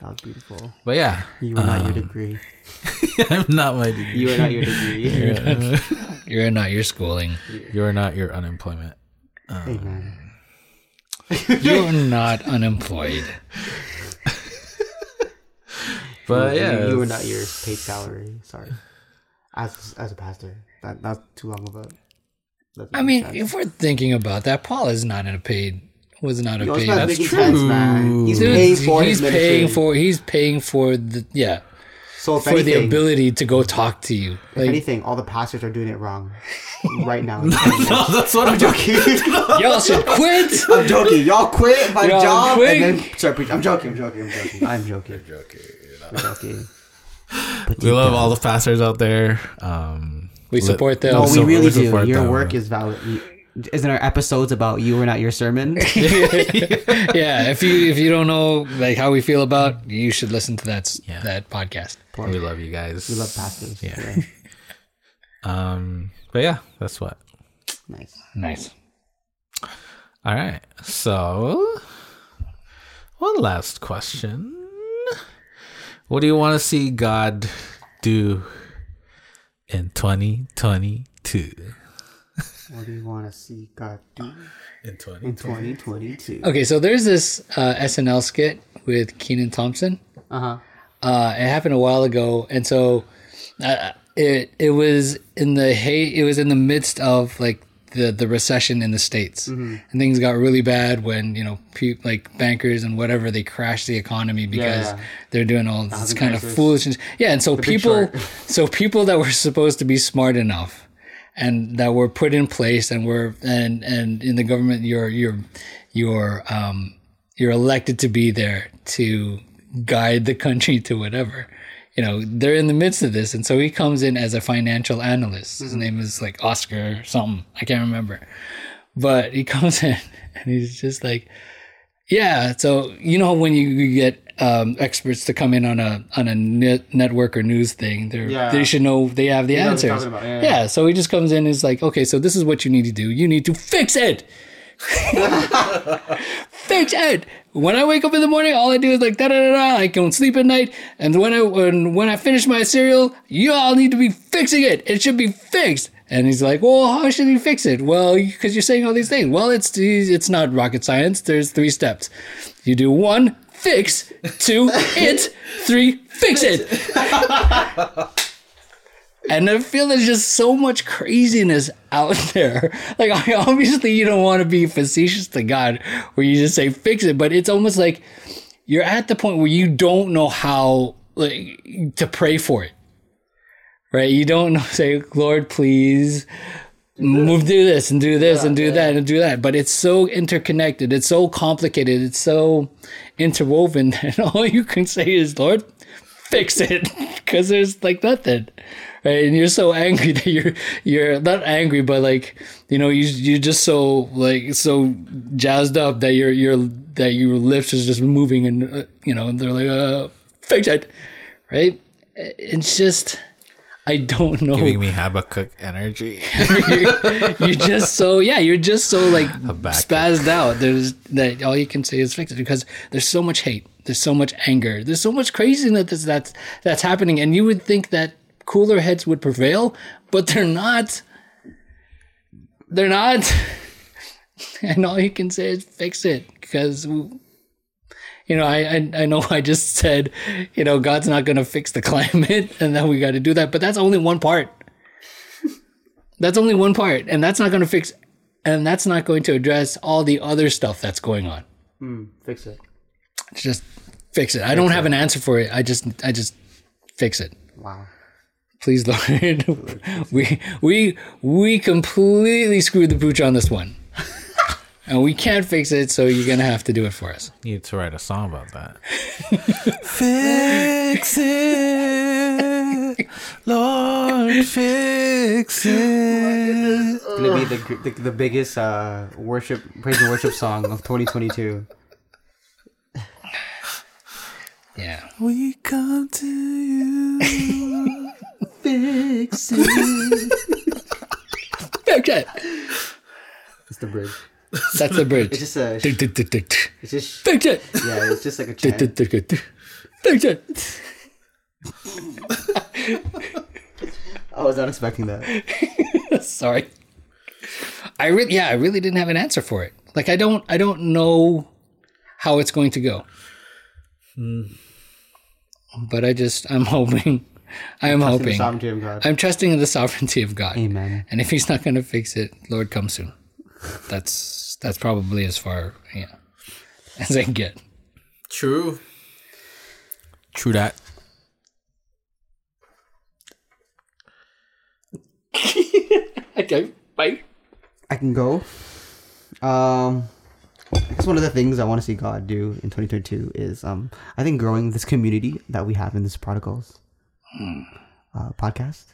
was beautiful.
but yeah,
You are not your
Um,
degree. (laughs)
I'm not my degree.
You are not your degree. (laughs)
You're not your schooling.
You're not your unemployment.
Amen.
You're not unemployed.
But
You-
yeah,
you are not your paid salary. Sorry. As as a pastor, that that's too long of a. that's
I mean,
sad.
if we're thinking about that, Paul is not in a paid. Was not a
Yo, it's
paid.
not
That's
making sense, man. He's
true.
paying for
he's
his
paying for. He's paying for the yeah
so if
for
anything,
the ability to go talk to you.
if
Like
anything, all the pastors are doing it wrong (laughs) right now. (laughs)
no, that's what I'm
joking. (laughs)
y'all should quit.
I'm joking. Y'all quit my
Y'all
job
quit.
and then start preaching. I'm joking. I'm joking. I'm joking. I'm joking. joking. I'm joking. But
We love
down-
all the pastors out there. Um,
We support them.
No, we
so-
really do. Your
them.
work is valid. Isn't our episodes about you or not your sermon? (laughs) (laughs)
yeah, if you if you don't know like how we feel about, you should listen to that
Yeah.
that podcast.
We love you guys.
We love pastors.
Yeah. (laughs) Um, but yeah, that's what.
Nice.
Nice.
All right. So, one last question. What do you want to see God do in 2022?
What do you want to see God do
In
in 2022?
Okay, so there's this uh, SNL skit with Kenan Thompson.
Uh huh.
Uh, it happened a while ago, and so uh, it it was in the hey, it was in the midst of like the the recession in the states, and things got really bad when you know pe- like bankers and whatever they crashed the economy because
Yeah.
they're doing all this
Housing
kind of foolishness. Yeah, and so
Big
people, (laughs) so people that were supposed to be smart enough and that were put in place and were and and in the government you're you're you're um you're elected to be there to guide the country (laughs) to whatever you know they're in the midst of this. And so he comes in as a financial analyst. His name is like oscar or something. I can't remember. But he (laughs) comes in and he's just like yeah so you know when you, you get um, experts to come in on a on a net, network or news thing they
Yeah.
they should know they have the
you're
answers.
about, yeah.
yeah. so he just comes in and is like okay so this is what you need to do. You need to fix it. (laughs) (laughs) Fix it. When I wake up in the morning, all I do is like da da da da. I don't sleep at night, and when I when when I finish my cereal, you all need to be fixing it. It should be fixed. And he's like, "Well, how should he fix it?" Well, because you're saying all these things. Well, it's it's not rocket science. There's three steps. You do one, fix. Two, (laughs) it. Three, fix it. (laughs) And I feel there's just so much craziness out (laughs) there. Like, I- obviously, you don't want to be facetious to God where you just say fix it, but it's almost like you're at the point where you don't know how like to pray for it. Right? You don't know, say, Lord, please move do this and do this and do that and do that but it's so interconnected it's so complicated it's so interwoven (laughs) that all you can say is lord fix it (laughs) because there's like nothing right and you're so angry (laughs) that you're you're not angry but like you know you you're just so like so jazzed up that your your that your lips is just moving and uh, you know and they're like uh fix it right it's just I don't know.
Giving me Habakkuk energy.
you're, (laughs) you're just so yeah. You're just so like
Habakkuk.
spazzed out. There's that all you can say is fix it because there's so much hate. There's so much anger. There's so much craziness that's that's, that's happening, and you would think that cooler heads would prevail, but they're not. They're not. (laughs) and all you can say is fix it because you know, I, I I know I just said, you know, God's not going to fix the (laughs) climate, and then we got to do that. But that's only one part. that's only one part, and that's not going to fix, and that's not going to address all the other stuff that's going on.
Hmm, fix it.
Just fix it. I don't have an answer for it. I just I just fix it.
Wow.
Please, Lord. (laughs) we we we completely screwed the pooch on this one. (laughs) And we can't fix it, so you're gonna have to do it for us.
You need to write a song about that. (laughs) fix it, Lord, fix it.
It's gonna be the, the the biggest uh, worship praise and worship song of 2022.
Yeah.
We come to you.
Fix it. (laughs)
Okay.
It's the bridge.
That's the bridge.
It's just a. It's just.
Fix it.
Yeah, it's just like a.
Fix it. (laughs)
I was not expecting that. (laughs)
Sorry. I really, yeah, I really didn't have an answer for it. Like, I don't, I don't know how it's going to go. Hmm. But I just, I'm hoping, I am
Trust the
hoping,
sovereignty of God.
I'm trusting in the sovereignty of God.
Amen.
And if He's not going to fix it, Lord, come soon. That's that's probably as far, yeah, as I can get.
True. True that. (laughs)
Okay, bye.
I can go. Um, I guess one of the things I want to see God do in 2022 is, um, I think growing this community that we have in this Prodigals uh, podcast.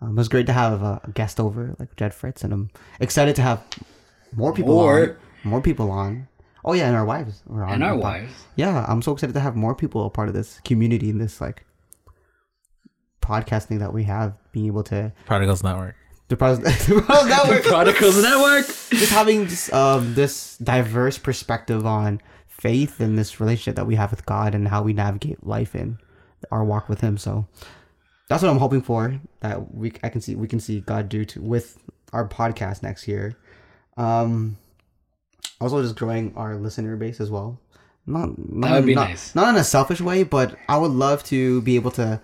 Um, it was great to have a, a guest over like Jed Fritz, and I'm excited to have more people
More.
on. More people on. Oh yeah, and our wives. Were on
And our
the pod-
wives.
Yeah, I'm so excited to have more people a part of this community and this like podcasting that we have, being able to
Prodigals Network.
the pros- (laughs) the pros network
Prodigals Network.
just having this, um, this diverse perspective on faith and this relationship that we have with God and how we navigate life in our walk with Him. So that's what I'm hoping for. That we I can see we can see God do to with our podcast next year. Um, also just growing our listener base as well. Not, not
That would be
not,
nice.
Not in a selfish way, but I would love to be able to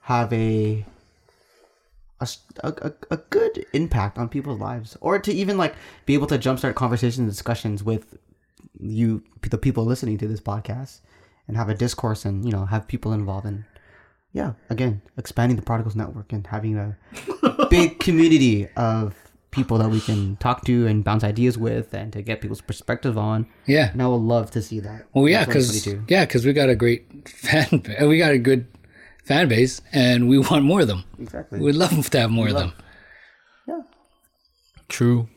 have a a a good impact on people's lives or to even like be able to jumpstart conversations and discussions with you the people listening to this podcast and have a discourse and you know have people involved and yeah again expanding the prodigals network and having a (laughs) big community of people that we can talk to and bounce ideas with and to get people's perspective on
Yeah.
and i would love to see that
Well, yeah, because yeah, because we got a great fan, ba- (laughs) we got a good fan base, and we want more of them.
exactly
We'd love to have more of them.
yeah
True.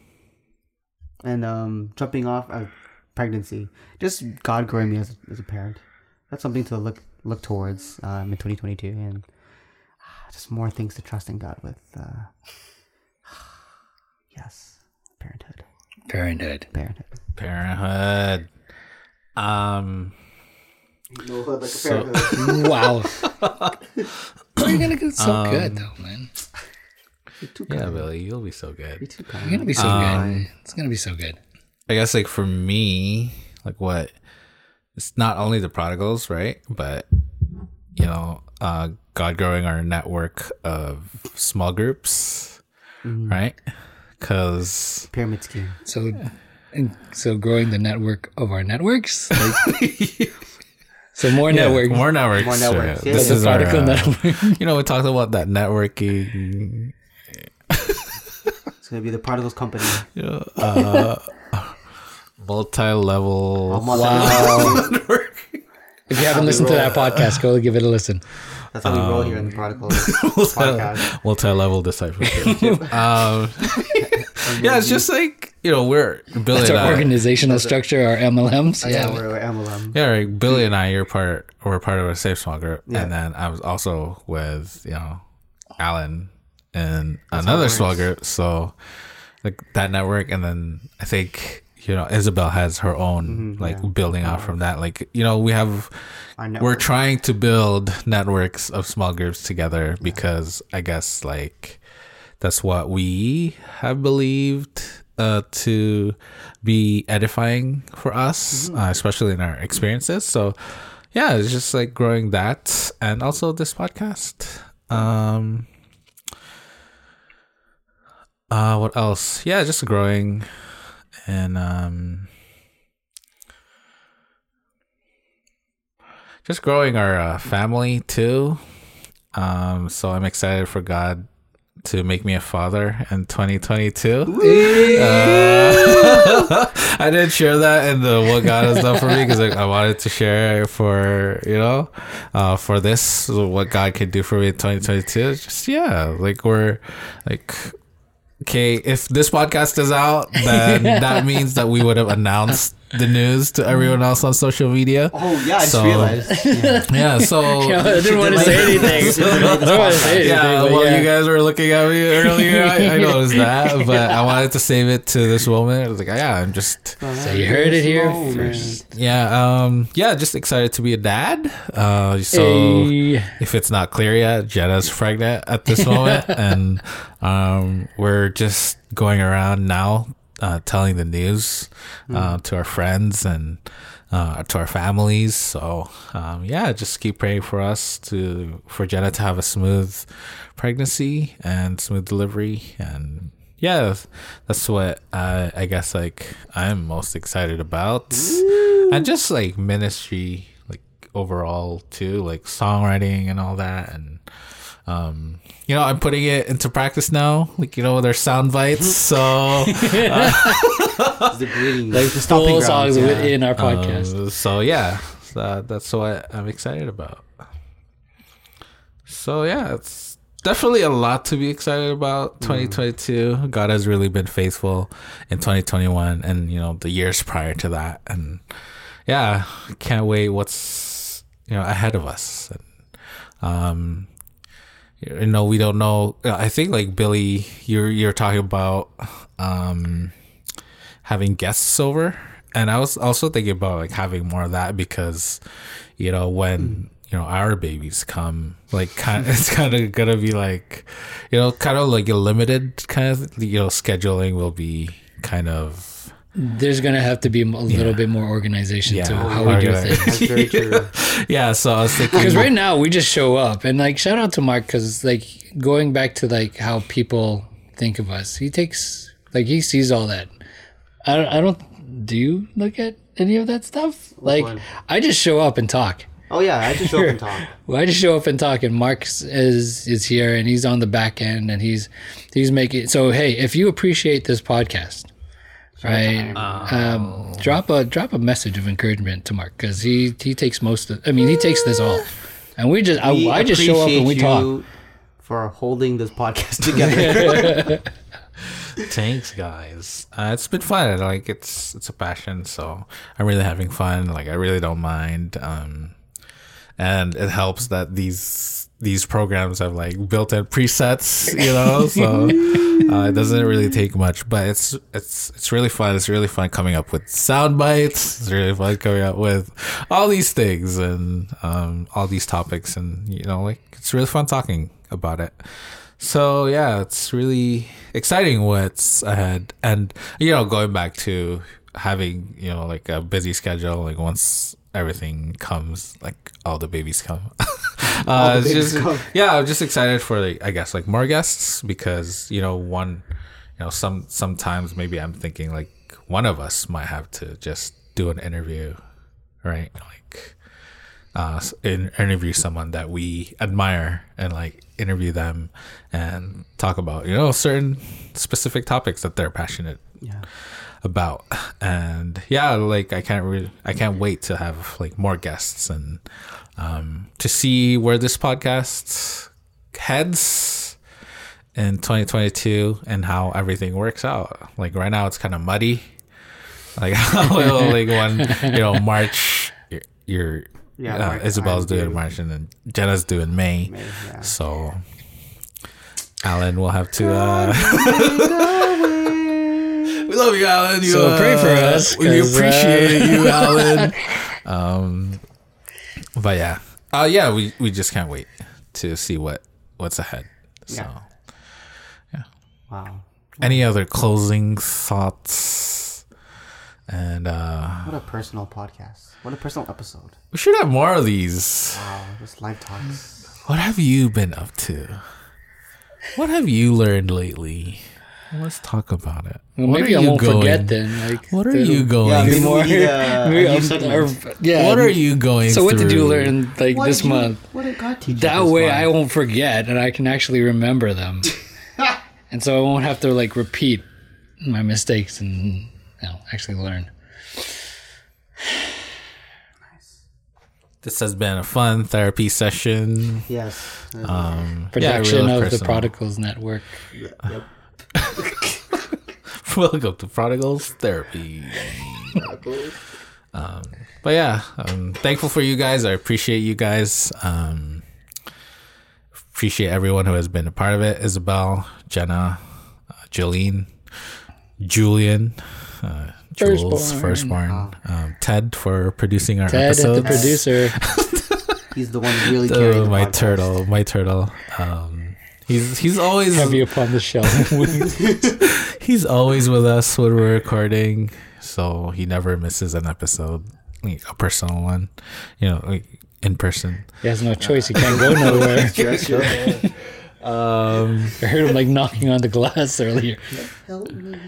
and um jumping off of pregnancy just god growing me as, as a parent that's something to look look towards um in 2022 and ah, just more things to trust in god with uh (sighs) yes parenthood
Parenthood.
parenthood
Parenthood. Um.
no hood like
So- (laughs)
wow. (coughs) You're gonna get so
Um,
good though, man.
Yeah, Billy, you'll be so good.
You're gonna be so good. It's gonna be so good.
I guess like for me, like what it's not only the prodigals, right? But you know, uh God growing our network of small groups, right? Cause
pyramid scheme
So, and so growing the network of our networks. Like, (laughs) so more
yeah,
networks.
more networks.
More networks,
yeah.
yeah.
This
The
is our,
prodigal
uh,
network. (laughs)
you know, we talked about that networking.
it's gonna be the Prodigals Company. (laughs)
Yeah, uh, multi-level.
Wow. (laughs) If you haven't listened to that podcast, go give it a listen.
That's how we roll here in the Prodigals (laughs) podcast.
multi-level discipleship. (laughs) um, yeah, it's just like you know we're Billy
That's
and
our
I.
organizational structure, our MLMs.
Yeah,
Yeah.
we're, we're MLM.
Yeah, right. Billy and I, you're part. We're part of a safe small group,
Yeah.
and then I was also with you know Alan and another
it
small group. So like that network, and then I think you know Isabel has her own like
yeah.
building out from that. Like you know we have we're trying to build networks of small groups together because I guess like that's what we have believed uh, to be edifying for us, uh, especially in our experiences. So yeah, it's just like growing that, and also this podcast. Um, uh, what else? Yeah, just growing, and um, just growing our uh, family too. Um, so I'm excited for God to make me a father in 2022. Uh, (laughs) I didn't share that in the what God has done for me because I wanted to share for you know, uh, for this what God can do for me in 2022. Just yeah, like we're like. Okay, if this podcast is out, then (laughs) that means that we would have announced the news to everyone else on social media.
Oh yeah, I just
So-
realized. Yeah.
Yeah, so (laughs)
I didn't want to say anything. (laughs) I didn't want to say anything.
yeah,
but
well,
yeah.
you guys were looking at me earlier. I, I (laughs) noticed that, but I wanted to save it to this moment. I was like, yeah, I'm just,
So you heard it here
Moment.
first.
yeah, um, yeah, just excited to be a dad. Uh, so
Hey.
if it's not clear yet, Jenna's pregnant at this moment, and um, we're just going around now uh, telling the news uh, to our friends and uh, to our families. So um, yeah, just keep praying for us to for Jenna to have a smooth pregnancy and smooth delivery and. Yeah, that's what I, I guess like I'm most excited about, and just like ministry, like overall too, like songwriting and all that, and um, you know, I'm putting it into practice now. Like you know, there's sound bites, so
It's the greeting,
Like
the stomping
full
grounds,
songs
yeah.
within our podcast.
uh, so yeah, so that's what I'm excited about. So yeah, it's definitely a lot to be excited about. 2022, God has really been faithful in 2021, and you know the years prior to that, and yeah, can't wait what's you know ahead of us. And, um, you know, we don't know. I think like Billy, you're you're talking about um having guests over, and I was also thinking about like having more of that because you know when you know our babies come, like (laughs) kind it's kind of gonna be like you know kind of like a limited kind of you know scheduling will be kind of
There's gonna have to be a little bit more organization to how we do things.
That's very (laughs)
yeah. So I was thinking
Because right now we just show up and like shout out to Mark because like going back to like how people think of us, he takes like he sees all that. I don't. I don't. Do you look at any of that stuff? Like
one?
I just show up and talk.
Oh yeah, I just show up and talk. (laughs)
Well, I just show up and talk, and Mark is is here, and he's on the back end, and he's he's making. So hey, if you appreciate this podcast, right, um, drop a drop a message of encouragement to Mark because he he takes most of. I mean, he takes this all, and we just
We
I, I just show up and we talk.
you For holding this podcast (laughs) together. (laughs)
Thanks, guys. Uh, it's been fun. Like it's it's a passion, so I'm really having fun. Like I really don't mind. Um, and it helps that these these programs have like built-in presets, you know. So (laughs) uh, it doesn't really take much, but it's it's it's really fun. It's really fun coming up with sound bites. It's really fun coming up with all these things and um, all these topics, and you know, like it's really fun talking about it. So yeah, it's really exciting what's ahead, and you know, going back to having you know like a busy schedule, like once everything comes, like all the babies come. (laughs) (laughs) uh, just yeah, I'm just excited for like I guess like more guests because you know one, you know some sometimes maybe I'm thinking like one of us might have to just do an interview, right? Like uh, in, interview someone that we admire and like interview them and talk about you know certain specific topics that they're passionate
Yeah.
about and yeah like i can't really i can't wait to have like more guests and um to see where this podcast heads in 2022 and how everything works out like right now it's kind of muddy like (laughs) how it'll, like one you know march you're, you're
Yeah,
uh,
March,
isabel's
I'm
doing march and then jenna's doing may,
May, yeah.
so alan will have to uh (laughs) we love you, Alan. You,
So pray for
uh,
us,
We
'cause, uh,
appreciate you, (laughs) Alan. Um, but yeah, uh, yeah, we we just can't wait to see what what's ahead. So,
Yeah. Wow.
any other closing thoughts? And uh,
What a personal podcast. What a personal episode.
we should have more of these.
Wow. Just live talks.
What have you been up to? What have you learned lately? Let's talk about it.
Well,
what
maybe
are
I
you
won't
going?
forget then. Like,
What are you going?
Yeah,
be
maybe
more.
we (laughs)
maybe
a new
I'm-
segment.
or- yeah.
what are you going?
So what did you learn like
What
this
you-
month?
What did God teach you?
That
this
way
month?
I won't forget and I can actually remember them. (laughs) and so I won't have to like repeat my mistakes and you know, actually learn.
This has been a fun therapy session.
Yes.
Um,
Production
real
of the
personal.
Prodigals Network.
Yep. (laughs)
Welcome to Prodigals Therapy. Um, but yeah, I'm thankful for you guys. I appreciate you guys. Um, appreciate everyone who has been a part of it. Isabel, Jenna, uh, Jolene, Julian, uh, Jules,
Firstborn.
Firstborn, um, Ted for producing our
Ted,
episodes.
the producer. (laughs)
He's the one really carrying the
my
podcast.
turtle, my turtle. Um, he's he's always
heavy upon the shelf. (laughs)
he's always with us when we're recording, so he never misses an episode, like a personal one, you know, like in person.
he has no choice. He can't go nowhere. (laughs)
Sure, sure.
Um,
I heard him like knocking on the glass earlier.
Help me.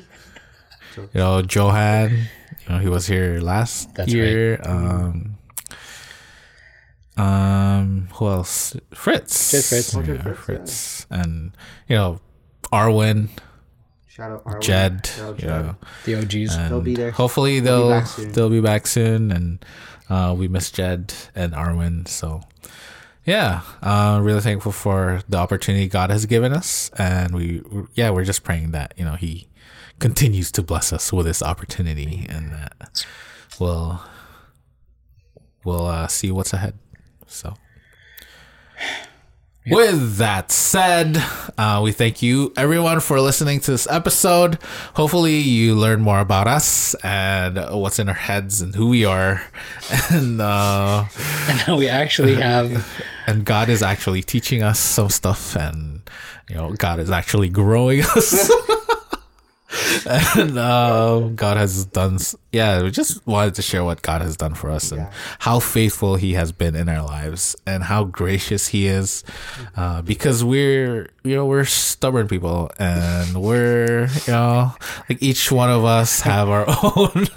you know, Johan, you know, he was here last
That's
year. Um, um, who else? Fritz.
Just Fritz.
Yeah,
Okay, Fritz,
Fritz, and you know, Arwen,
Shout out Arwen.
Jed.
Shout
You know,
The OGs.
and
They'll be there.
Hopefully
They'll
they'll
be back soon.
they'll be back soon, and uh, we miss Jed and Arwen. So yeah, uh, really thankful for the opportunity God has given us, and we yeah we're just praying that you know He continues to bless us with this opportunity, and that we'll we'll uh, see what's ahead. So. (sighs) With that said, uh, we thank you everyone for listening to this episode. Hopefully, you learn more about us and what's in our heads and who we are, (laughs) and uh, (laughs)
And now we actually (laughs) have
and God is actually teaching us some stuff, and you know, God is actually growing us. And uh, God has done, yeah. We just wanted to share what God has done for us and
Yeah.
how faithful He has been in our lives and how gracious He is, uh, because we're you know we're stubborn people and we're you know like each one of us have our (laughs) own.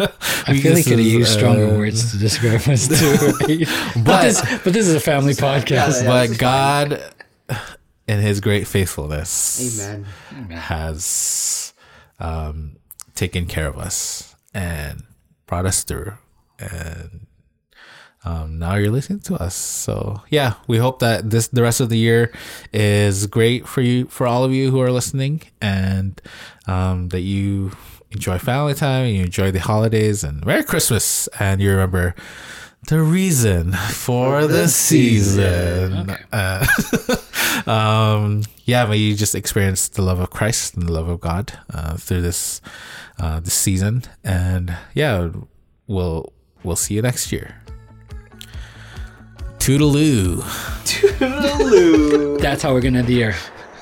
I feel like could have used stronger words to describe us too. Right? (laughs) but,
But-
this, but this is a family podcast.
yeah.
but God, in His great faithfulness,
Amen.
has um, taken care of us and brought us through. And um, now you're listening to us. So yeah, we hope that this the rest of the year is great for you, for all of you who are listening, and um, that you enjoy family time, and you enjoy the holidays, and Merry Christmas, and you remember. The reason for the season. Uh, (laughs) um, yeah, may you just experience the love of Christ and the love of God uh, through this uh, this season, and yeah, we'll we'll see you next year. Toodaloo.
Toodaloo. (laughs)
That's how we're gonna end the year.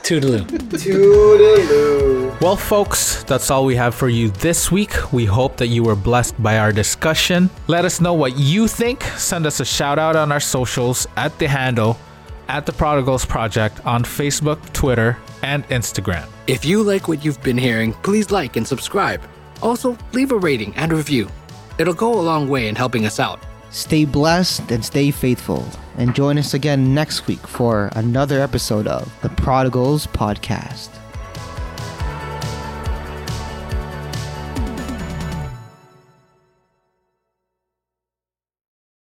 Toodaloo.
Toodaloo.
Well, folks, that's all we have for you this week. We hope that you were blessed by our discussion. Let us know what you think. Send us a shout out on our socials at the handle at the Prodigals Project on Facebook, Twitter, and Instagram.
If you like what you've been hearing, please like and subscribe. Also, leave a rating and review. It'll go a long way in helping us out.
Stay blessed and stay faithful. And join us again next week for another episode of the Prodigals Podcast.